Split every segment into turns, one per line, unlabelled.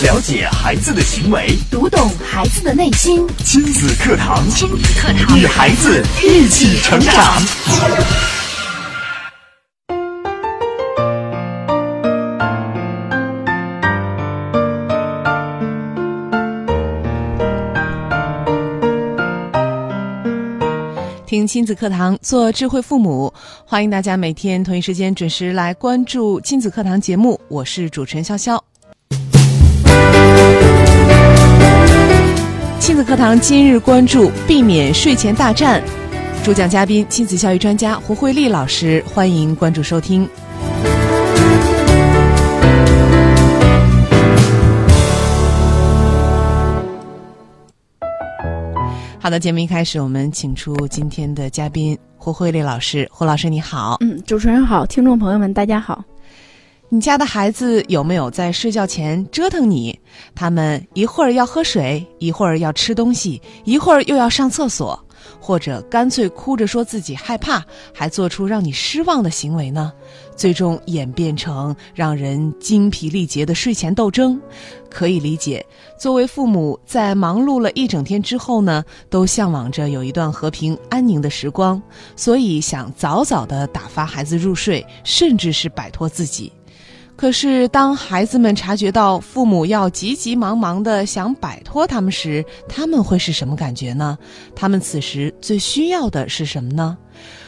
了解孩子的行为，
读懂孩子的内心。
亲子课堂，
亲子课堂，
与孩子一起成长。
听亲子课堂，做智慧父母，欢迎大家每天同一时间准时来关注亲子课堂节目。我是主持人潇潇。亲子课堂今日关注避免睡前大战，主讲嘉宾亲子教育专家胡慧丽老师，欢迎关注收听。好的，节目一开始，我们请出今天的嘉宾胡慧丽老师。胡老师，你好。
嗯，主持人好，听众朋友们，大家好。
你家的孩子有没有在睡觉前折腾你？他们一会儿要喝水，一会儿要吃东西，一会儿又要上厕所，或者干脆哭着说自己害怕，还做出让你失望的行为呢？最终演变成让人精疲力竭的睡前斗争。可以理解，作为父母，在忙碌了一整天之后呢，都向往着有一段和平安宁的时光，所以想早早的打发孩子入睡，甚至是摆脱自己。可是，当孩子们察觉到父母要急急忙忙的想摆脱他们时，他们会是什么感觉呢？他们此时最需要的是什么呢？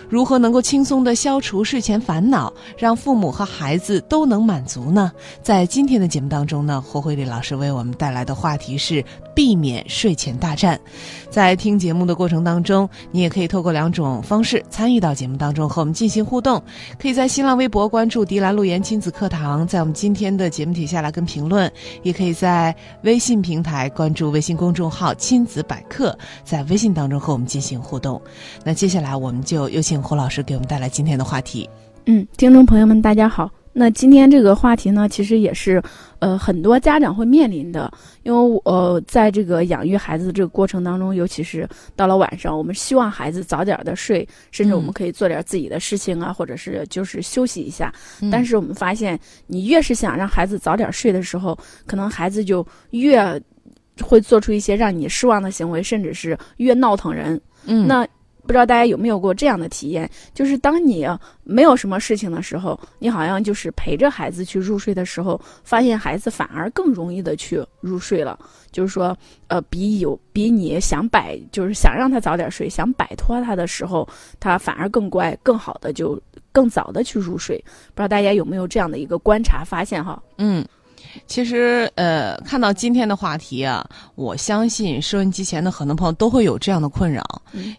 如何能够轻松的消除睡前烦恼，让父母和孩子都能满足呢？在今天的节目当中呢，霍慧丽老师为我们带来的话题是避免睡前大战。在听节目的过程当中，你也可以透过两种方式参与到节目当中和我们进行互动。可以在新浪微博关注“迪兰路言亲子课堂”，在我们今天的节目底下来跟评论；也可以在微信平台关注微信公众号“亲子百科”，在微信当中和我们进行互动。那接下来我们就有请胡老师给我们带来今天的话题。
嗯，听众朋友们，大家好。那今天这个话题呢，其实也是，呃，很多家长会面临的，因为呃，在这个养育孩子的这个过程当中，尤其是到了晚上，我们希望孩子早点的睡，甚至我们可以做点自己的事情啊，或者是就是休息一下。但是我们发现，你越是想让孩子早点睡的时候，可能孩子就越会做出一些让你失望的行为，甚至是越闹腾人。
嗯，
那。不知道大家有没有过这样的体验，就是当你没有什么事情的时候，你好像就是陪着孩子去入睡的时候，发现孩子反而更容易的去入睡了。就是说，呃，比有比你想摆，就是想让他早点睡，想摆脱他的时候，他反而更乖，更好的就更早的去入睡。不知道大家有没有这样的一个观察发现哈？
嗯。其实，呃，看到今天的话题啊，我相信收音机前的很多朋友都会有这样的困扰，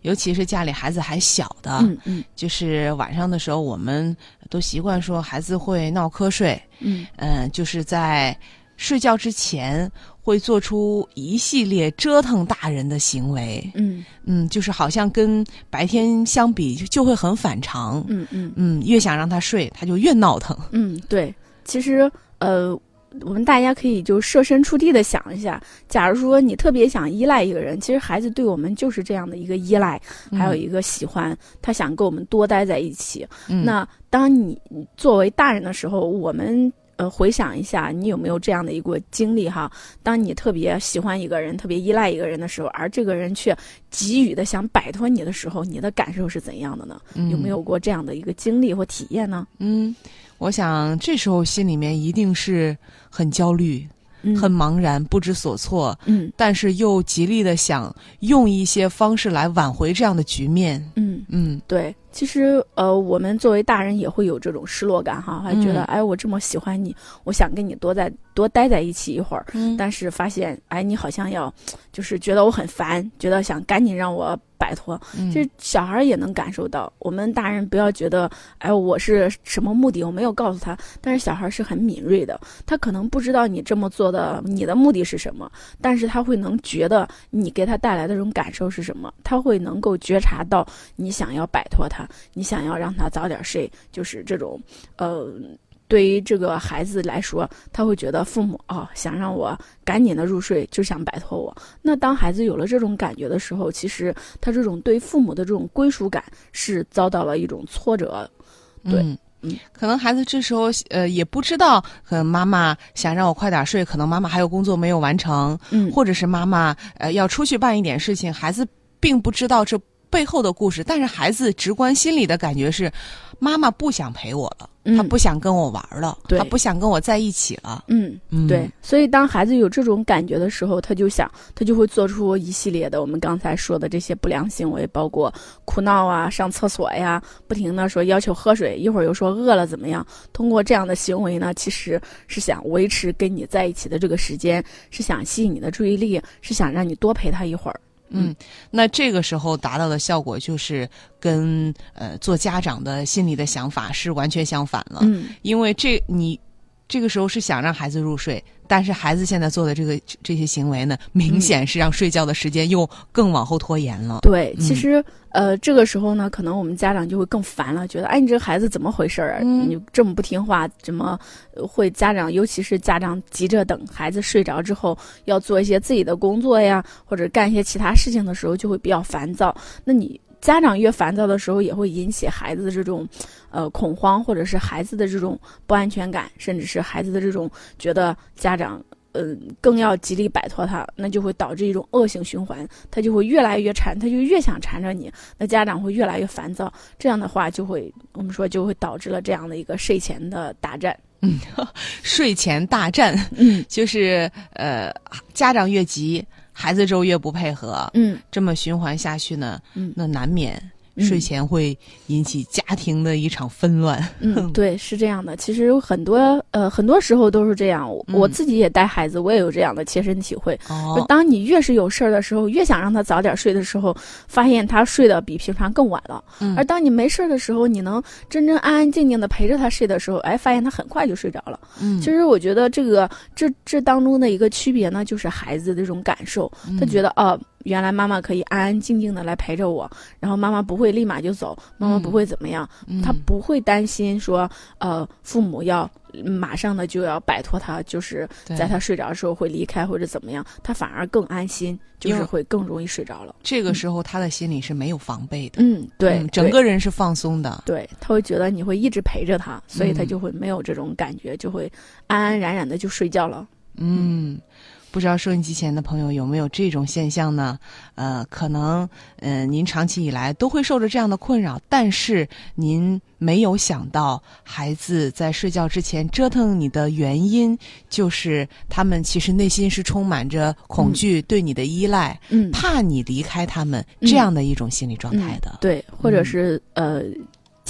尤其是家里孩子还小的，
嗯嗯，
就是晚上的时候，我们都习惯说孩子会闹瞌睡，
嗯
嗯，就是在睡觉之前会做出一系列折腾大人的行为，
嗯
嗯，就是好像跟白天相比就会很反常，
嗯嗯
嗯，越想让他睡，他就越闹腾，
嗯，对，其实呃。我们大家可以就设身处地的想一下，假如说你特别想依赖一个人，其实孩子对我们就是这样的一个依赖，还有一个喜欢，他想跟我们多待在一起。那当你作为大人的时候，我们呃回想一下，你有没有这样的一个经历哈？当你特别喜欢一个人，特别依赖一个人的时候，而这个人却急于的想摆脱你的时候，你的感受是怎样的呢？有没有过这样的一个经历或体验呢？
嗯。我想这时候心里面一定是很焦虑、很茫然、不知所措。
嗯，
但是又极力的想用一些方式来挽回这样的局面。
嗯
嗯，
对。其实呃，我们作为大人也会有这种失落感哈，还觉得哎，我这么喜欢你，我想跟你多在多待在一起一会儿。
嗯，
但是发现哎，你好像要就是觉得我很烦，觉得想赶紧让我。摆脱，其实小孩也能感受到。我们大人不要觉得，哎，我是什么目的，我没有告诉他。但是小孩是很敏锐的，他可能不知道你这么做的，你的目的是什么，但是他会能觉得你给他带来的这种感受是什么，他会能够觉察到你想要摆脱他，你想要让他早点睡，就是这种，呃。对于这个孩子来说，他会觉得父母哦想让我赶紧的入睡，就想摆脱我。那当孩子有了这种感觉的时候，其实他这种对父母的这种归属感是遭到了一种挫折。对，嗯，
可能孩子这时候呃也不知道，可能妈妈想让我快点睡，可能妈妈还有工作没有完成，
嗯，
或者是妈妈呃要出去办一点事情，孩子并不知道这背后的故事，但是孩子直观心里的感觉是，妈妈不想陪我了，
嗯
他不想跟我玩了，
对
他不想跟我在一起了，
嗯。
嗯，
对，所以当孩子有这种感觉的时候，他就想，他就会做出一系列的我们刚才说的这些不良行为，包括哭闹啊、上厕所呀、不停的说要求喝水，一会儿又说饿了怎么样。通过这样的行为呢，其实是想维持跟你在一起的这个时间，是想吸引你的注意力，是想让你多陪他一会儿。
嗯，那这个时候达到的效果就是跟呃做家长的心里的想法是完全相反了。
嗯，
因为这你这个时候是想让孩子入睡，但是孩子现在做的这个这些行为呢，明显是让睡觉的时间又更往后拖延了。
对，
嗯
其实、呃，这个时候呢，可能我们家长就会更烦了，觉得哎，你这个孩子怎么回事儿啊？
嗯
你这么不听话，怎么呃会家长，尤其是家长急着等孩子睡着之后，要做一些自己的工作呀，或者干一些其他事情的时候，就会比较烦躁。那你家长越烦躁的时候，也会引起孩子的这种呃恐慌，或者是孩子的这种不安全感，甚至是孩子的这种觉得家长。嗯，更要极力摆脱他，那就会导致一种恶性循环，他就会越来越缠，他就越想缠着你，那家长会越来越烦躁，这样的话就会，我们说就会导致了这样的一个睡前的大战。
嗯睡前大战
嗯
就是呃，家长越急，孩子就越不配合，
嗯。
这么循环下去呢，
嗯。
那难免
嗯
睡前会引起家庭的一场纷乱。
嗯，对，是这样的。其实有很多呃，很多时候都是这样。我自己也带孩子，我也有这样的切身体会。就
哦，
当你越是有事儿的时候，越想让他早点睡的时候，发现他睡得比平常更晚了。
嗯
而当你没事儿的时候，你能真正安安静静的陪着他睡的时候，哎，发现他很快就睡着了。
嗯
其实我觉得这个这这当中的一个区别呢，就是孩子的这种感受，他觉
得
得哦。原来妈妈可以安安静静的来陪着我，然后妈妈不会立马就走，妈妈不会怎么样，
嗯。
他不会担心说，呃，父母要马上的就要摆脱他，就是在他睡着的时候会离开或者怎么样，他反而更安心，就是会更容易睡着了。
这个时候他的心里是没有防备的，
嗯，对，
嗯整个人是放松的。
对，他会觉得你会一直陪着他，所以他
嗯
就会没有这种感觉，就会安安然然的就睡觉了。
嗯，不知道收音机前的朋友有没有这种现象呢？呃，可能呃您长期以来都会受着这样的困扰，但是您没有想到孩子在睡觉之前折腾你的原因，就是他们其实内心是充满着恐惧、对你的依赖，
嗯，
怕你离开他们
嗯
这样的一种心理状态的。
对，或者
嗯
是、呃。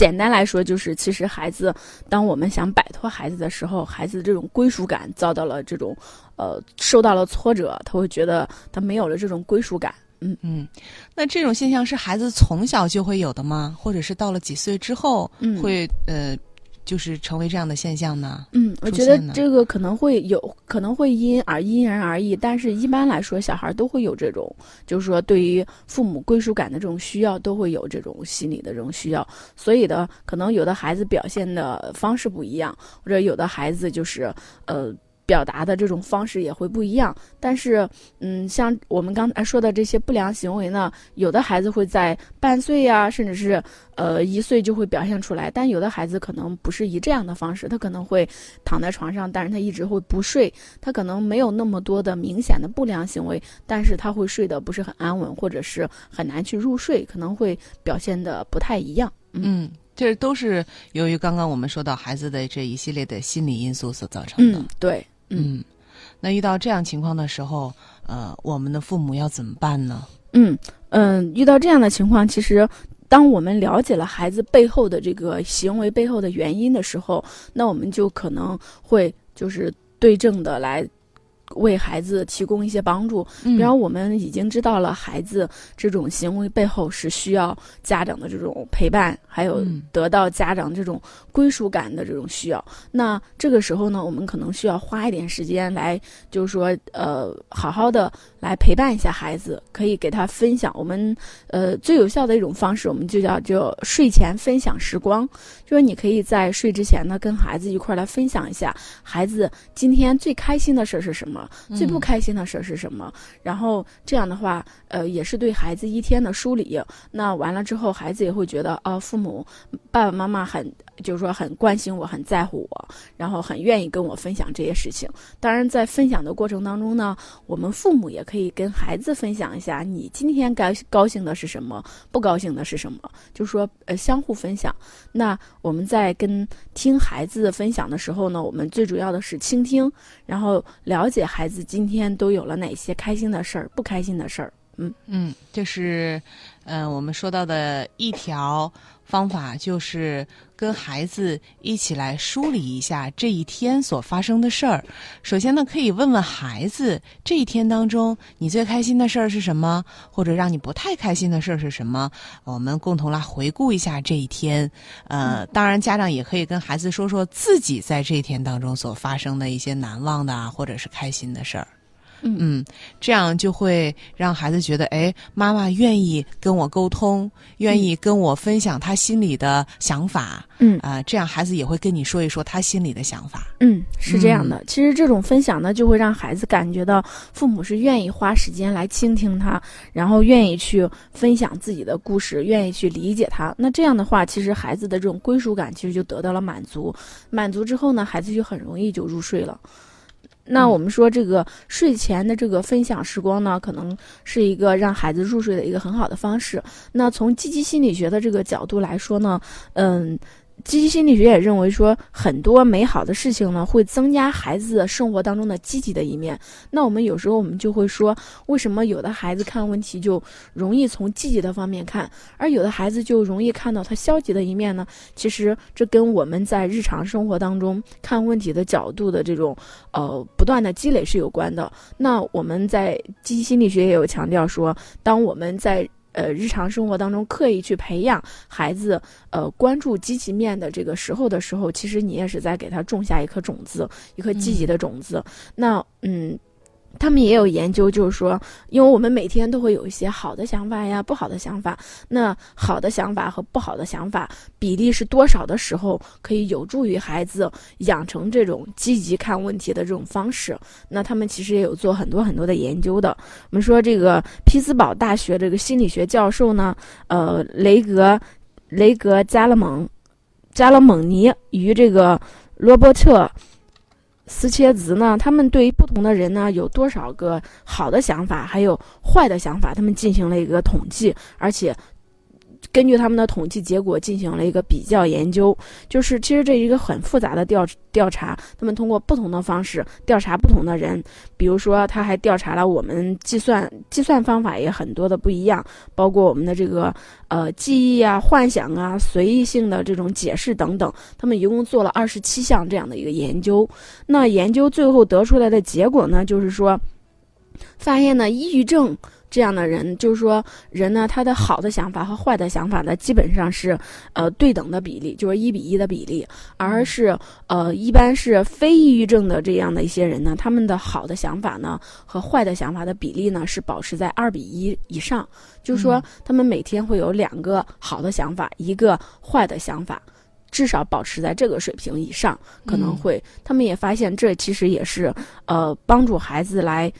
简单来说，就是其实孩子，当我们想摆脱孩子的时候，孩子的这种归属感遭到了这种，呃，受到了挫折，他会觉得他没有了这种归属感。嗯
嗯，那这种现象是孩子从小就会有的吗？或者是到了几岁之后
嗯
会、呃，就是成为这样的现象呢？
嗯，我觉得这个可能会有，可能会因而因人而异，但是一般来说，小孩都会有这种，就是说对于父母归属感的这种需要，都会有这种心理的这种需要。所以呢，可能有的孩子表现的方式不一样，或者有的孩子就是呃。表达的这种方式也会不一样，但是，嗯，像我们刚才说的这些不良行为呢，有的孩子会在半岁呀、甚至是呃一岁就会表现出来，但有的孩子可能不是以这样的方式，他可能会躺在床上，但是他一直会不睡，他可能没有那么多的明显的不良行为，但是他会睡得不是很安稳，或者是很难去入睡，可能会表现的不太一样。
嗯，这都是由于刚刚我们说到孩子的这一系列的心理因素所造成的。
嗯，对，嗯
嗯，那遇到这样情况的时候，呃，我们的父母要怎么办呢？
嗯嗯，遇到这样的情况，其实。当我们了解了孩子背后的这个行为背后的原因的时候，那我们就可能会就是对症的来为孩子提供一些帮助。
嗯
比方我们已经知道了孩子这种行为背后是需要家长的这种陪伴，还有
嗯
得到家长这种归属感的这种需要。那这个时候呢，我们可能需要花一点时间来，就是说，呃，好好的来陪伴一下孩子，可以给他分享。我们呃最有效的一种方式，我们就叫就睡前分享时光，就是你可以在睡之前呢，跟孩子一块儿来分享一下孩子今天最开心的事儿是什么。么，最不开心的事儿是什么。然后这样的话，呃，也是对孩子一天的梳理。那完了之后，孩子也会觉得啊，父母爸爸妈妈很。就是说很关心我，很在乎我，然后很愿意跟我分享这些事情。当然，在分享的过程当中呢，我们父母也可以跟孩子分享一下，你今天该高兴的是什么，不高兴的是什么，就是说呃相互分享。那我们在跟听孩子分享的时候呢，我们最主要的是倾听，然后了解孩子今天都有了哪些开心的事儿，不开心的事儿。嗯
嗯，这是嗯我们说到的一条。方法就是跟孩子一起来梳理一下这一天所发生的事儿。首先呢，可以问问孩子这一天当中你最开心的事儿是什么，或者让你不太开心的事儿是什么。我们共同来回顾一下这一天。呃，当然家长也可以跟孩子说说自己在这一天当中所发生的一些难忘的啊，或者是开心的事儿。嗯，这样就会让孩子觉得，哎，妈妈愿意跟我沟通，愿意跟我分享他心里的想法。
嗯
啊，这样孩子也会跟你说一说他心里的想法。
嗯，是这样的。其实这种分享呢，就会让孩子感觉到父母是愿意花时间来倾听他，然后愿意去分享自己的故事，愿意去理解他。那这样的话，其实孩子的这种归属感其实就得到了满足。满足之后呢，孩子就很容易就入睡了。那我们说这个睡前的这个分享时光呢，可能是一个让孩子入睡的一个很好的方式。那从积极心理学的这个角度来说呢，嗯。积极心理学也认为说，很多美好的事情呢，会增加孩子生活当中的积极的一面。那我们有时候我们就会说，为什么有的孩子看问题就容易从积极的方面看，而有的孩子就容易看到他消极的一面呢？其实这跟我们在日常生活当中看问题的角度的这种呃不断的积累是有关的。那我们在积极心理学也有强调说，当我们在呃，日常生活当中刻意去培养孩子，呃，关注积极面的这个时候的时候，其实你也是在给他种下一颗种子，一颗积极的种子。那，嗯。他们也有研究，就是说，因为我们每天都会有一些好的想法呀，不好的想法。那好的想法和不好的想法比例是多少的时候，可以有助于孩子养成这种积极看问题的这种方式。那他们其实也有做很多很多的研究的。我们说这个匹兹堡大学这个心理学教授呢，呃，雷格雷格加勒蒙加勒蒙尼与这个罗伯特。斯切茨呢？他们对于不同的人呢，有多少个好的想法，还有坏的想法，他们进行了一个统计，而且。根据他们的统计结果进行了一个比较研究，就是其实这一个很复杂的调调查。他们通过不同的方式调查不同的人，比如说他还调查了我们计算计算方法也很多的不一样，包括我们的这个呃记忆啊、幻想啊、随意性的这种解释等等。他们一共做了二十七项这样的一个研究。那研究最后得出来的结果呢，就是说发现呢，抑郁症。这样的人，就是说人呢，他的好的想法和坏的想法呢，基本上是呃对等的比例，就是一比一的比例。而是呃，一般是非抑郁症的这样的一些人呢，他们的好的想法呢和坏的想法的比例呢是保持在二比一以上。就是说，他们每天会有两个好的想法，一个坏的想法，至少保持在这个水平以上，可能会。他们也发现，这其实也是呃帮助孩子来。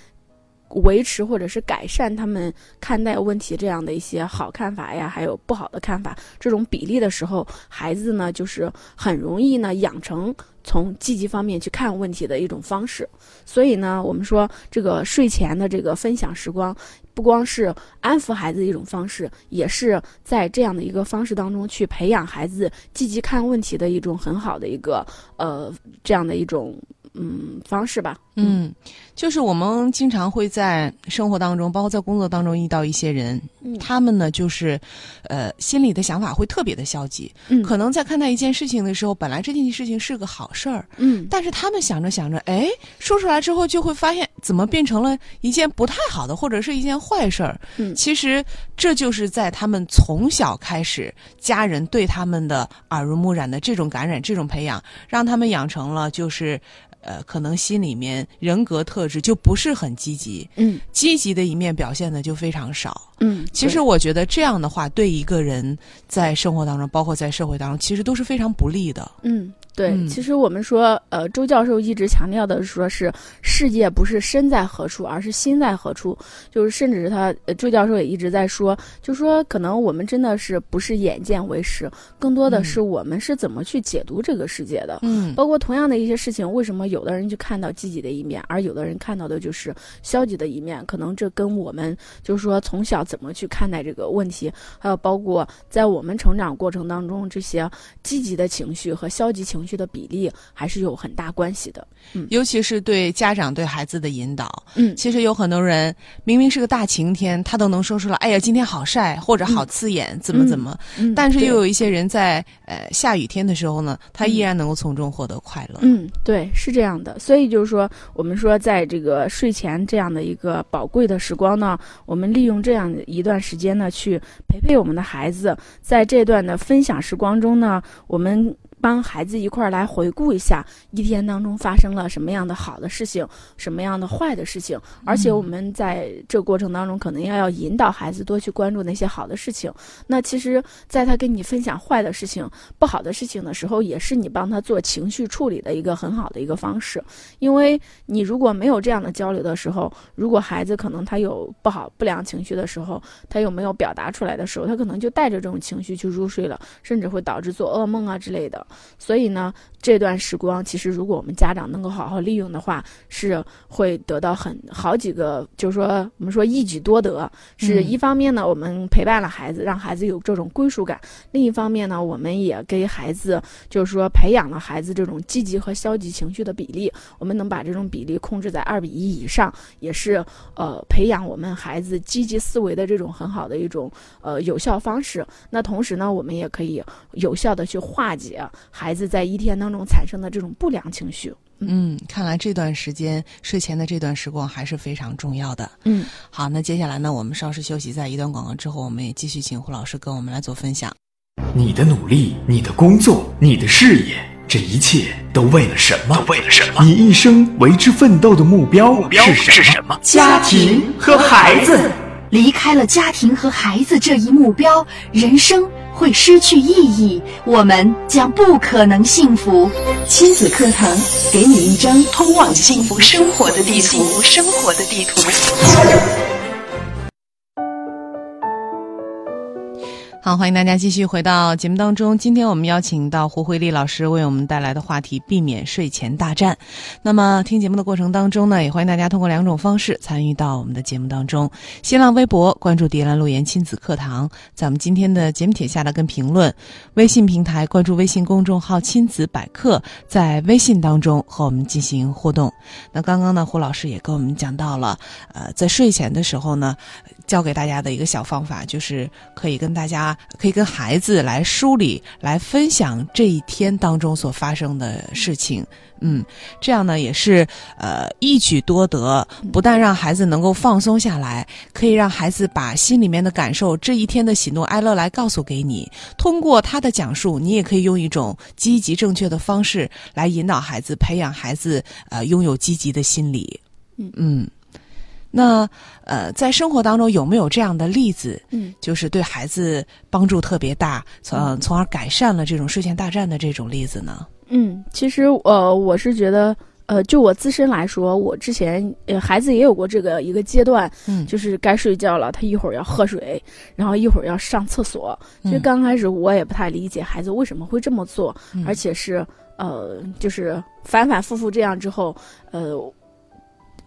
维持或者是改善他们看待问题这样的一些好看法呀，还有不好的看法这种比例的时候，孩子呢就是很容易呢养成从积极方面去看问题的一种方式。所以呢，我们说这个睡前的这个分享时光，不光是安抚孩子一种方式，也是在这样的一个方式当中去培养孩子积极看问题的一种很好的一个呃这样的一种。嗯，方式吧。
嗯，就是我们经常会在生活当中，包括在工作当中遇到一些人，他们呢就是，呃，心里的想法会特别的消极。
嗯，
可能在看待一件事情的时候，本来这件事情是个好事儿。
嗯，
但是他们想着想着，哎，说出来之后就会发现，怎么变成了一件不太好的，或者是一件坏事儿。
嗯，
其实这就是在他们从小开始，家人对他们的耳濡目染的这种感染、这种培养，让他们养成了就是。呃，可能心里面人格特质就不是很积极，
嗯，
积极的一面表现的就非常少，
嗯。
其实我觉得这样的话，对一个人在生活当中，包括在社会当中，其实都是非常不利的。
嗯，对，
嗯
其实我们说，呃，周教授一直强调的说是世界不是身在何处，而是心在何处。就是甚至是他，呃周教授也一直在说，就说可能我们真的是不是眼见为实，更多的
嗯
是我们是怎么去解读这个世界的。
嗯
包括同样的一些事情，为什么有的人去看到积极的一面，而有的人看到的就是消极的一面？可能这跟我们就是说从小怎么去看待这个问题，还有包括在我们成长过程当中，这些积极的情绪和消极情绪的比例还是有很大关系的。
嗯尤其是对家长对孩子的引导。
嗯
其实有很多人明明是个大晴天，他都能说出来，哎呀，今天好晒，或者好刺眼，怎么怎么。
嗯，
但是又有一些人在呃下雨天的时候呢，他依然能够从中获得快乐。
嗯，对，是这样的。所以就是说，我们说在这个睡前这样的一个宝贵的时光呢，我们利用这样的一段时间呢，去陪陪我们的孩子，在这段的分享时光中呢，我们。帮孩子一块儿来回顾一下一天当中发生了什么样的好的事情，什么样的坏的事情，而且我们在这过程当中，可能要要引导孩子多去关注那些好的事情。那其实，在他跟你分享坏的事情、不好的事情的时候，也是你帮他做情绪处理的一个很好的一个方式。因为你如果没有这样的交流的时候，如果孩子可能他有不好不良情绪的时候，他有没有表达出来的时候，他可能就带着这种情绪去入睡了，甚至会导致做噩梦啊之类的。所以呢，这段时光其实如果我们家长能够好好利用的话，是会得到很好几个，就是说我们说一举多得。是
嗯
一方面呢，我们陪伴了孩子，让孩子有这种归属感；另一方面呢，我们也给孩子就是说培养了孩子这种积极和消极情绪的比例。我们能把这种比例控制在二比一以上，也是呃培养我们孩子积极思维的这种很好的一种呃有效方式。那同时呢，我们也可以有效的去化解孩子在一天当中产生的这种不良情绪。
嗯，看来这段时间睡前的这段时光还是非常重要的。
嗯，
好，那接下来呢，我们稍事休息，在一段广告之后，我们也继续请胡老师跟我们来做分享。
你的努力，你的工作，你的事业，这一切都为了什么？都为了什么？你一生为之奋斗的目标是是什么？家庭和孩子。
离开了家庭和孩子这一目标，人生会失去意义，我们将不可能幸福。亲子课堂给你一张通往幸福生活的地图。生活的地图。
好，欢迎大家继续回到节目当中。今天我们邀请到胡慧丽老师为我们带来的话题：避免睡前大战。那么听节目的过程当中呢，也欢迎大家通过两种方式参与到我们的节目当中：新浪微博关注“迪兰路言亲子课堂”，在我们今天的节目帖下的跟评论；微信平台关注微信公众号“亲子百科”，在微信当中和我们进行互动。那刚刚呢，胡老师也跟我们讲到了，呃，在睡前的时候呢，教给大家的一个小方法，就是可以跟大家，可以跟孩子来梳理、来分享这一天当中所发生的事情。嗯，这样呢也是呃一举多得，不但让孩子能够放松下来，可以让孩子把心里面的感受、这一天的喜怒哀乐来告诉给你。通过他的讲述，你也可以用一种积极正确的方式来引导孩子，培养孩子呃拥有积极的心理。
嗯
嗯，那呃，在生活当中有没有这样的例子？
嗯
就是对孩子帮助特别大，从从而改善了这种睡前大战的这种例子呢？
嗯，其实呃，我是觉得。呃，就我自身来说，我之前呃孩子也有过这个一个阶段，
嗯
就是该睡觉了，他一会儿要喝水，然后一会儿要上厕所。其实
嗯
刚开始我也不太理解孩子为什么会这么做，
嗯
而且是呃，就是反反复复这样之后，呃，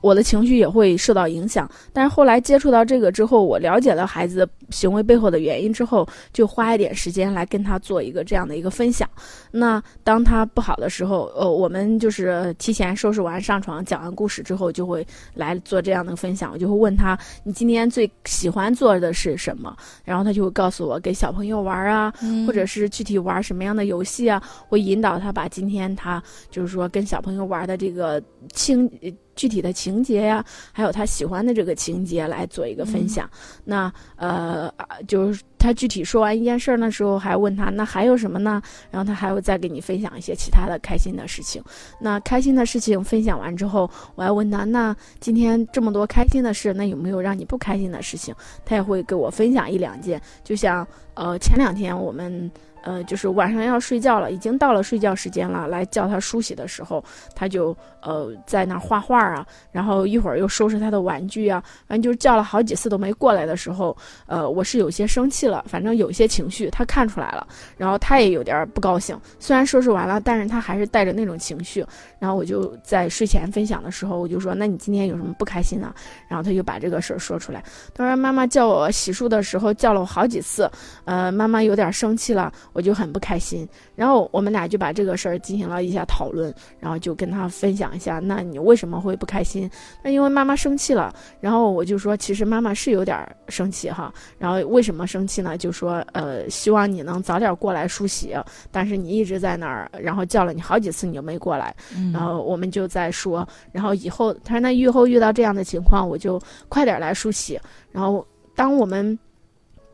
我的情绪也会受到影响。但是后来接触到这个之后，我了解了孩子行为背后的原因之后，就花一点时间来跟他做一个这样的一个分享。那当他不好的时候，呃，我们就是提前收拾完上床，讲完故事之后，就会来做这样的分享。我就会问他：“你今天最喜欢做的是什么？”然后他就会告诉我给小朋友玩啊，或者是具体玩什么样的游戏啊，会引导他把今天他就是说跟小朋友玩的这个情呃具体的情节呀、还有他喜欢的这个情节来做一个分享。那呃，啊就是他具体说完一件事儿的时候，还问他那还有什么呢？然后他还会再给你分享一些其他的开心的事情。那开心的事情分享完之后，我还问他那今天这么多开心的事，那有没有让你不开心的事情？他也会给我分享一两件。就像呃前两天我们呃，就是晚上要睡觉了，已经到了睡觉时间了，来叫他梳洗的时候，他就呃在那画画啊，然后一会儿又收拾他的玩具啊，反正就是叫了好几次都没过来的时候，呃，我是有些生气了，反正有些情绪，他看出来了，然后他也有点不高兴。虽然收拾完了，但是他还是带着那种情绪。然后我就在睡前分享的时候，我就说：“那你今天有什么不开心呢？”然后他就把这个事儿说出来。他说：“妈妈叫我洗漱的时候叫了我好几次，呃，妈妈有点生气了。”我就很不开心，然后我们俩就把这个事儿进行了一下讨论，然后就跟他分享一下，那你为什么会不开心？那因为妈妈生气了，然后我就说，其实妈妈是有点生气哈，然后为什么生气呢？就说，呃，希望你能早点过来梳洗，但是你一直在那儿，然后叫了你好几次，你就没过来，然后我们就在说，然后以后他说那以后遇到这样的情况，我就快点来梳洗，然后当我们。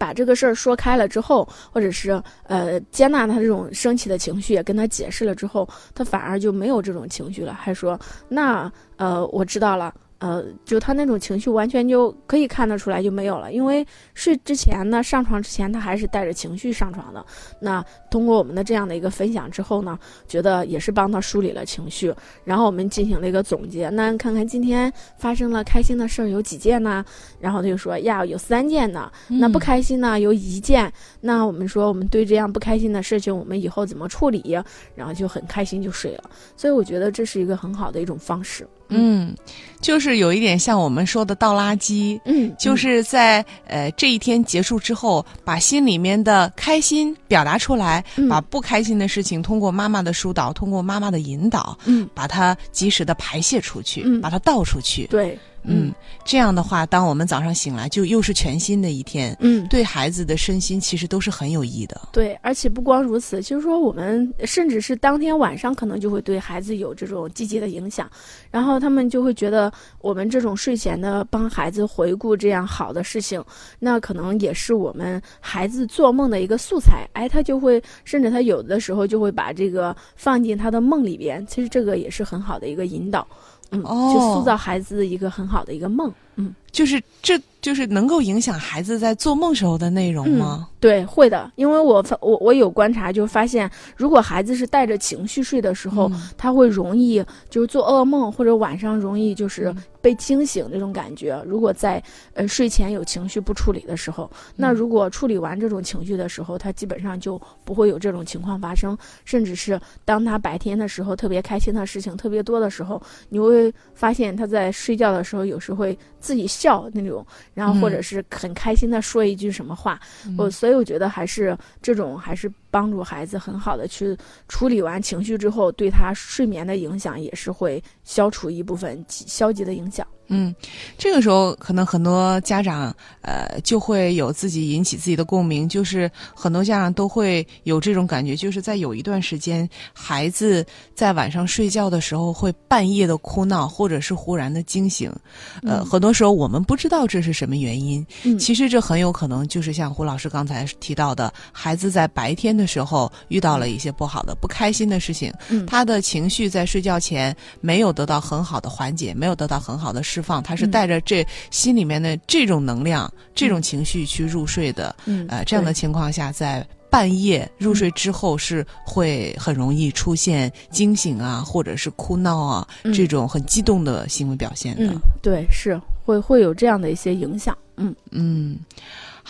把这个事儿说开了之后，或者是呃接纳他这种生气的情绪，也跟他解释了之后，他反而就没有这种情绪了，还说那呃我知道了。呃，就他那种情绪，完全就可以看得出来就没有了。因为睡之前呢，上床之前他还是带着情绪上床的。那通过我们的这样的一个分享之后呢，觉得也是帮他梳理了情绪。然后我们进行了一个总结，那看看今天发生了开心的事儿有几件呢？然后他就说呀，有三件呢。那不开心呢，有一件。那我们说，我们对这样不开心的事情，我们以后怎么处理？然后就很开心就睡了。所以我觉得这是一个很好的一种方式。
嗯，就是有一点像我们说的倒垃圾，
嗯，
就是在呃这一天结束之后，把心里面的开心表达出来，把不开心的事情通过妈妈的疏导，通过妈妈的引导，
嗯，
把它及时的排泄出去，
嗯，
把它倒出去，
对。
嗯，这样的话，当我们早上醒来，就又是全新的一天。
嗯，
对孩子的身心其实都是很有益的。
对，而且不光如此，就是说我们甚至是当天晚上可能就会对孩子有这种积极的影响，然后他们就会觉得我们这种睡前的帮孩子回顾这样好的事情，那可能也是我们孩子做梦的一个素材。哎，他就会甚至他有的时候就会把这个放进他的梦里边。其实这个也是很好的一个引导。嗯，就塑造孩子一个很好的一个梦，嗯，
就是这。就是能够影响孩子在做梦时候的内容吗？
对，会的。因为我发我我有观察，就发现如果孩子是带着情绪睡的时候，他会容易就是做噩梦，或者晚上容易就是被惊醒这种感觉。如果在呃睡前有情绪不处理的时候，那如果处理完这种情绪的时候，他基本上就不会有这种情况发生。甚至是当他白天的时候特别开心的事情特别多的时候，你会发现他在睡觉的时候有时会自己笑那种。然后或者是很开心的说一句什么话，我所以我觉得还是这种还是帮助孩子很好的去处理完情绪之后，对他睡眠的影响也是会消除一部分消极的影响。
嗯，这个时候可能很多家长呃就会有自己引起自己的共鸣，就是很多家长都会有这种感觉，就是在有一段时间，孩子在晚上睡觉的时候会半夜的哭闹，或者是忽然的惊醒，呃，很多时候我们不知道这是什么原因。
嗯，
其实这很有可能就是像胡老师刚才提到的，孩子在白天的时候遇到了一些不好的、不开心的事情，
嗯，
他的情绪在睡觉前没有得到很好的缓解，没有得到很好的释。放，他是带着这心里面的这种能量、这种情绪去入睡的。
嗯，
呃，这样的情况下，在半夜入睡之后，是会很容易出现惊醒啊，或者是哭闹啊这种很激动的行为表现的。
嗯，对，是会会有这样的一些影响。嗯
嗯，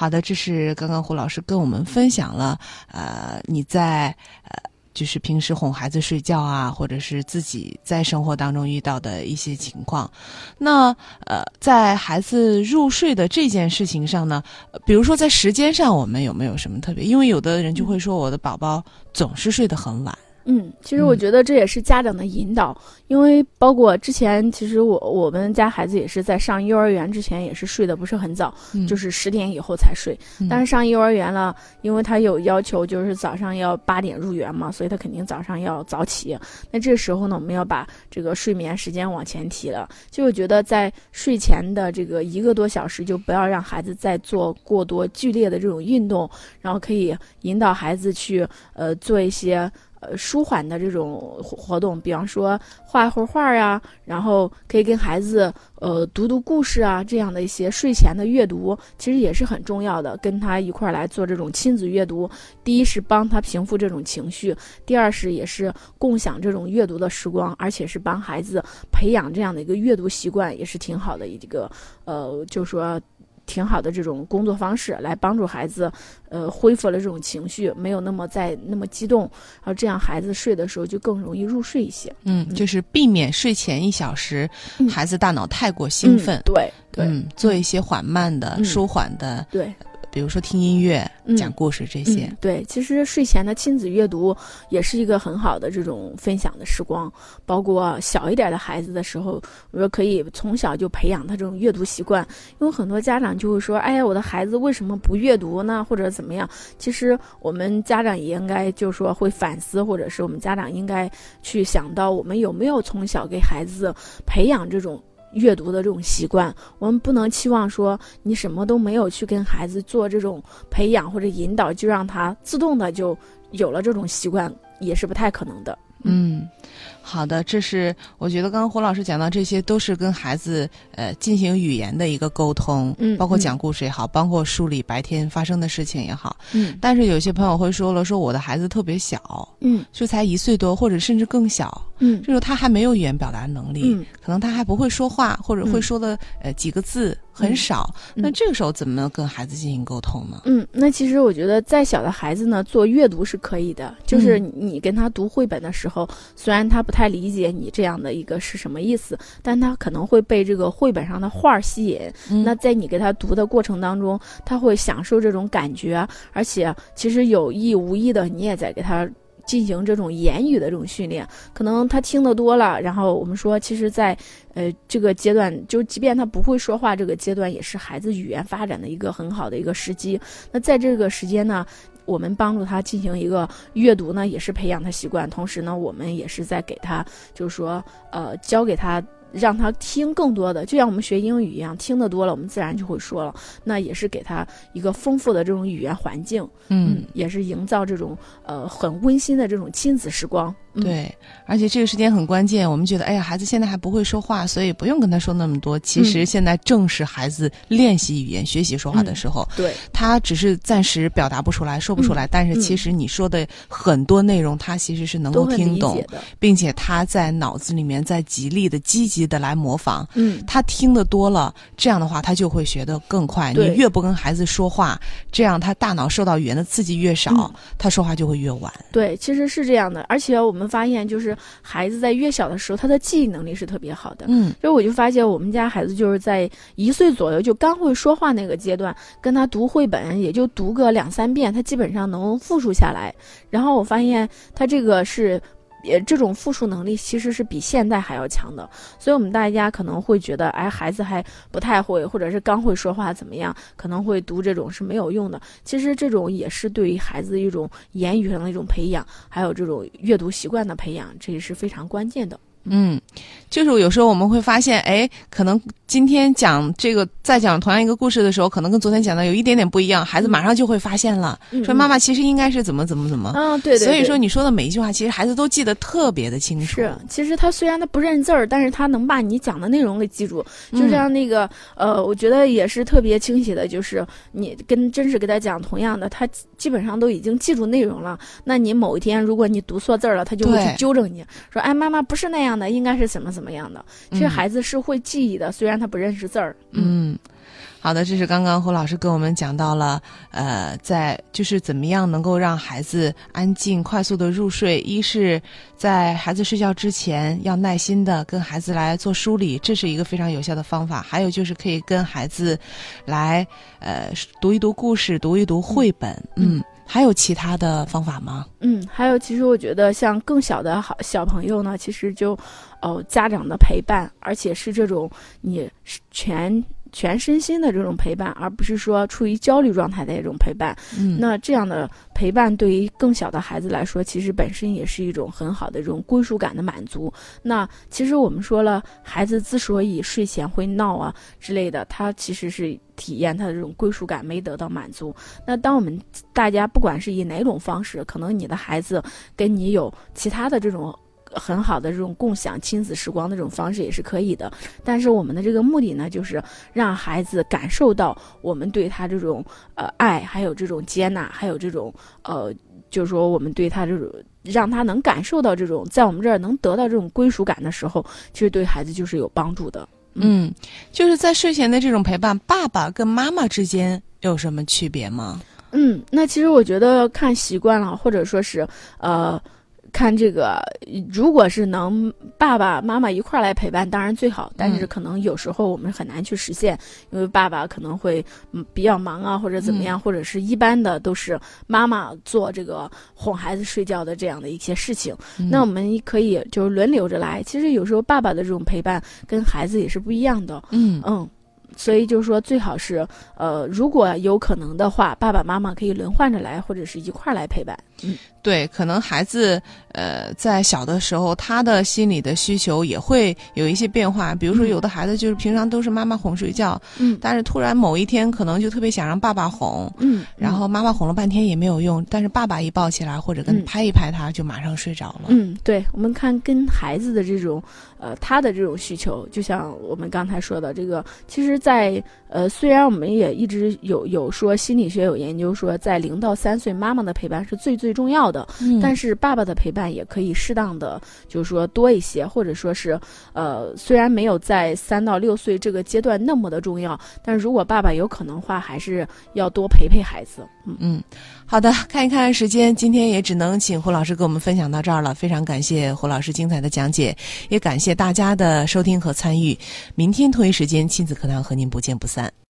好的，这是刚刚胡老师跟我们分享了，呃，你在呃。就是平时哄孩子睡觉啊，或者是自己在生活当中遇到的一些情况。那呃，在孩子入睡的这件事情上呢，比如说在时间上，我们有没有什么特别？因为有的人就会说，我的宝宝总是睡得很晚。
嗯，其实我觉得这也是家长的引导，因为包括之前，其实我我们家孩子也是在上幼儿园之前也是睡得不是很早，就是十点以后才睡。但是上幼儿园了，因为他有要求，就是早上要八点入园嘛，所以他肯定早上要早起。那这时候呢，我们要把这个睡眠时间往前提了。就我觉得在睡前的这个一个多小时，就不要让孩子再做过多剧烈的这种运动，然后可以引导孩子去呃做一些。呃舒缓的这种活动，比方说画一会儿画呀，然后可以跟孩子呃读读故事啊，这样的一些睡前的阅读，其实也是很重要的。跟他一块儿来做这种亲子阅读，第一是帮他平复这种情绪，第二是也是共享这种阅读的时光，而且是帮孩子培养这样的一个阅读习惯，也是挺好的一个呃，就说。挺好的这种工作方式，来帮助孩子，呃，恢复了这种情绪，没有那么再那么激动，然后这样孩子睡的时候就更容易入睡一些。
嗯，就是避免睡前一小时孩子大脑太过兴奋。
对对，
嗯，做一些缓慢的、舒缓的。
对。
比如说听音乐、讲故事这些，
对，其实睡前的亲子阅读也是一个很好的这种分享的时光。包括小一点的孩子的时候，我说可以从小就培养他这种阅读习惯。因为很多家长就会说：“哎呀，我的孩子为什么不阅读呢？或者怎么样？”其实我们家长也应该就是说会反思，或者是我们家长应该去想到，我们有没有从小给孩子培养这种。阅读的这种习惯，我们不能期望说你什么都没有去跟孩子做这种培养或者引导，就让他自动的就有了这种习惯，也是不太可能的。
嗯。好的，这是我觉得刚刚胡老师讲到，这些都是跟孩子呃进行语言的一个沟通，
嗯，
包括讲故事也好，包括梳理白天发生的事情也好，
嗯。
但是有些朋友会说了，说我的孩子特别小，
嗯，
就才一岁多，或者甚至更小，
嗯，
就是他还没有语言表达能力，
嗯，
可能他还不会说话，或者会说的呃几个字很少，那这个时候怎么跟孩子进行沟通呢？
嗯，那其实我觉得再小的孩子呢，做阅读是可以的，就是你跟他读绘本的时候，虽然他不太理解你这样的一个是什么意思，但他可能会被这个绘本上的画吸引。那在你给他读的过程当中，他会享受这种感觉，而且其实有意无意的，你也在给他进行这种言语的这种训练。可能他听得多了，然后我们说，其实，在呃这个阶段，就即便他不会说话，这个阶段也是孩子语言发展的一个很好的一个时机。那在这个时间呢？我们帮助他进行一个阅读呢，也是培养他习惯。同时呢，我们也是在给他，就是说，呃，教给他，让他听更多的，就像我们学英语一样，听得多了，我们自然就会说了。那也是给他一个丰富的这种语言环境，
嗯，
也是营造这种呃很温馨的这种亲子时光。
对，而且这个时间很关键。我们觉得，哎呀，孩子现在还不会说话，所以不用跟他说那么多。其实现在正是孩子练习语言、学习说话的时候。
对，
他只是暂时表达不出来，说不出来，但是其实你说的很多内容，他其实是能够听懂，并且他在脑子里面在极力的、积极的来模仿。
嗯，
他听得多了，这样的话他就会学得更快。你越不跟孩子说话，这样他大脑受到语言的刺激越少，他说话就会越晚。
对，其实是这样的，而且我们。我们发现，就是孩子在越小的时候，他的记忆能力是特别好的。
嗯，
所以我就发现，我们家孩子就是在一岁左右就刚会说话那个阶段，跟他读绘本，也就读个两三遍，他基本上能复述下来。然后我发现，他这个是。也这种复述能力其实是比现代还要强的，所以我们大家可能会觉得，哎，孩子还不太会，或者是刚会说话怎么样，可能会读这种是没有用的。其实这种也是对于孩子一种言语上的一种培养，还有这种阅读习惯的培养，这也是非常关键的。
嗯，就是有时候我们会发现，哎，可能今天讲这个，在讲同样一个故事的时候，可能跟昨天讲的有一点点不一样，孩子马上就会发现了，说妈妈其实应该是怎么怎么怎么。
嗯，对对。
所以说你说的每一句话，其实孩子都记得特别的清楚。
是，其实他虽然他不认字儿，但是他能把你讲的内容给记住。就像那个，呃，我觉得也是特别清晰的，就是你跟真是给他讲同样的，他基本上都已经记住内容了。那你某一天如果你读错字儿了，他就会去纠正你说，哎，妈妈不是那样。样的应该是怎么怎么样的？其实孩子是会记忆的，虽然他不认识字儿。
嗯，好的，这是刚刚胡老师跟我们讲到了，呃，在就是怎么样能够让孩子安静、快速的入睡。一是在孩子睡觉之前要耐心的跟孩子来做梳理，这是一个非常有效的方法。还有就是可以跟孩子来呃读一读故事，读一读绘本。嗯。还有其他的方法吗？
嗯，还有，其实我觉得像更小的好小朋友呢，其实就，哦，家长的陪伴，而且是这种你全全身心的这种陪伴，而不是说处于焦虑状态的一种陪伴。
嗯，
那这样的。陪伴对于更小的孩子来说，其实本身也是一种很好的这种归属感的满足。那其实我们说了，孩子之所以睡前会闹啊之类的，他其实是体验他的这种归属感没得到满足。那当我们大家不管是以哪种方式，可能你的孩子跟你有其他的这种。很好的这种共享亲子时光的这种方式也是可以的，但是我们的这个目的呢，就是让孩子感受到我们对他这种呃爱，还有这种接纳，还有这种呃，就是说我们对他这种让他能感受到这种在我们这儿能得到这种归属感的时候，其实对孩子就是有帮助的。
嗯，就是在睡前的这种陪伴，爸爸跟妈妈之间有什么区别吗？
嗯，那其实我觉得看习惯了，或者说是呃。看这个，如果是能爸爸妈妈一块儿来陪伴，当然最好。但是可能有时候我们很难去实现，因为爸爸可能会嗯比较忙啊，或者怎么样，或者是一般的都是妈妈做这个哄孩子睡觉的这样的一些事情。那我们可以就是轮流着来。其实有时候爸爸的这种陪伴跟孩子也是不一样的。
嗯
嗯。所以就是说，最好是，呃，如果有可能的话，爸爸妈妈可以轮换着来，或者是一块儿来陪伴。嗯，
对，可能孩子，呃，在小的时候，他的心理的需求也会有一些变化。比如说，有的孩子就是平常都是妈妈哄睡觉，
嗯，
但是突然某一天，可能就特别想让爸爸哄，
嗯，
然后妈妈哄了半天也没有用，但是爸爸一抱起来或者跟拍一拍他，就马上睡着了。
嗯，对，我们看跟孩子的这种，呃，他的这种需求，就像我们刚才说的这个，其实。在呃，虽然我们也一直有有说心理学有研究说，在零到三岁，妈妈的陪伴是最最重要的，但是爸爸的陪伴也可以适当的，就是说多一些，或者说是呃，虽然没有在三到六岁这个阶段那么的重要，但是如果爸爸有可能话，还是要多陪陪孩子。
嗯嗯，好的，看一看时间，今天也只能请胡老师给我们分享到这儿了，非常感谢胡老师精彩的讲解，也感谢大家的收听和参与，明天同一时间亲子课堂和您不见不散。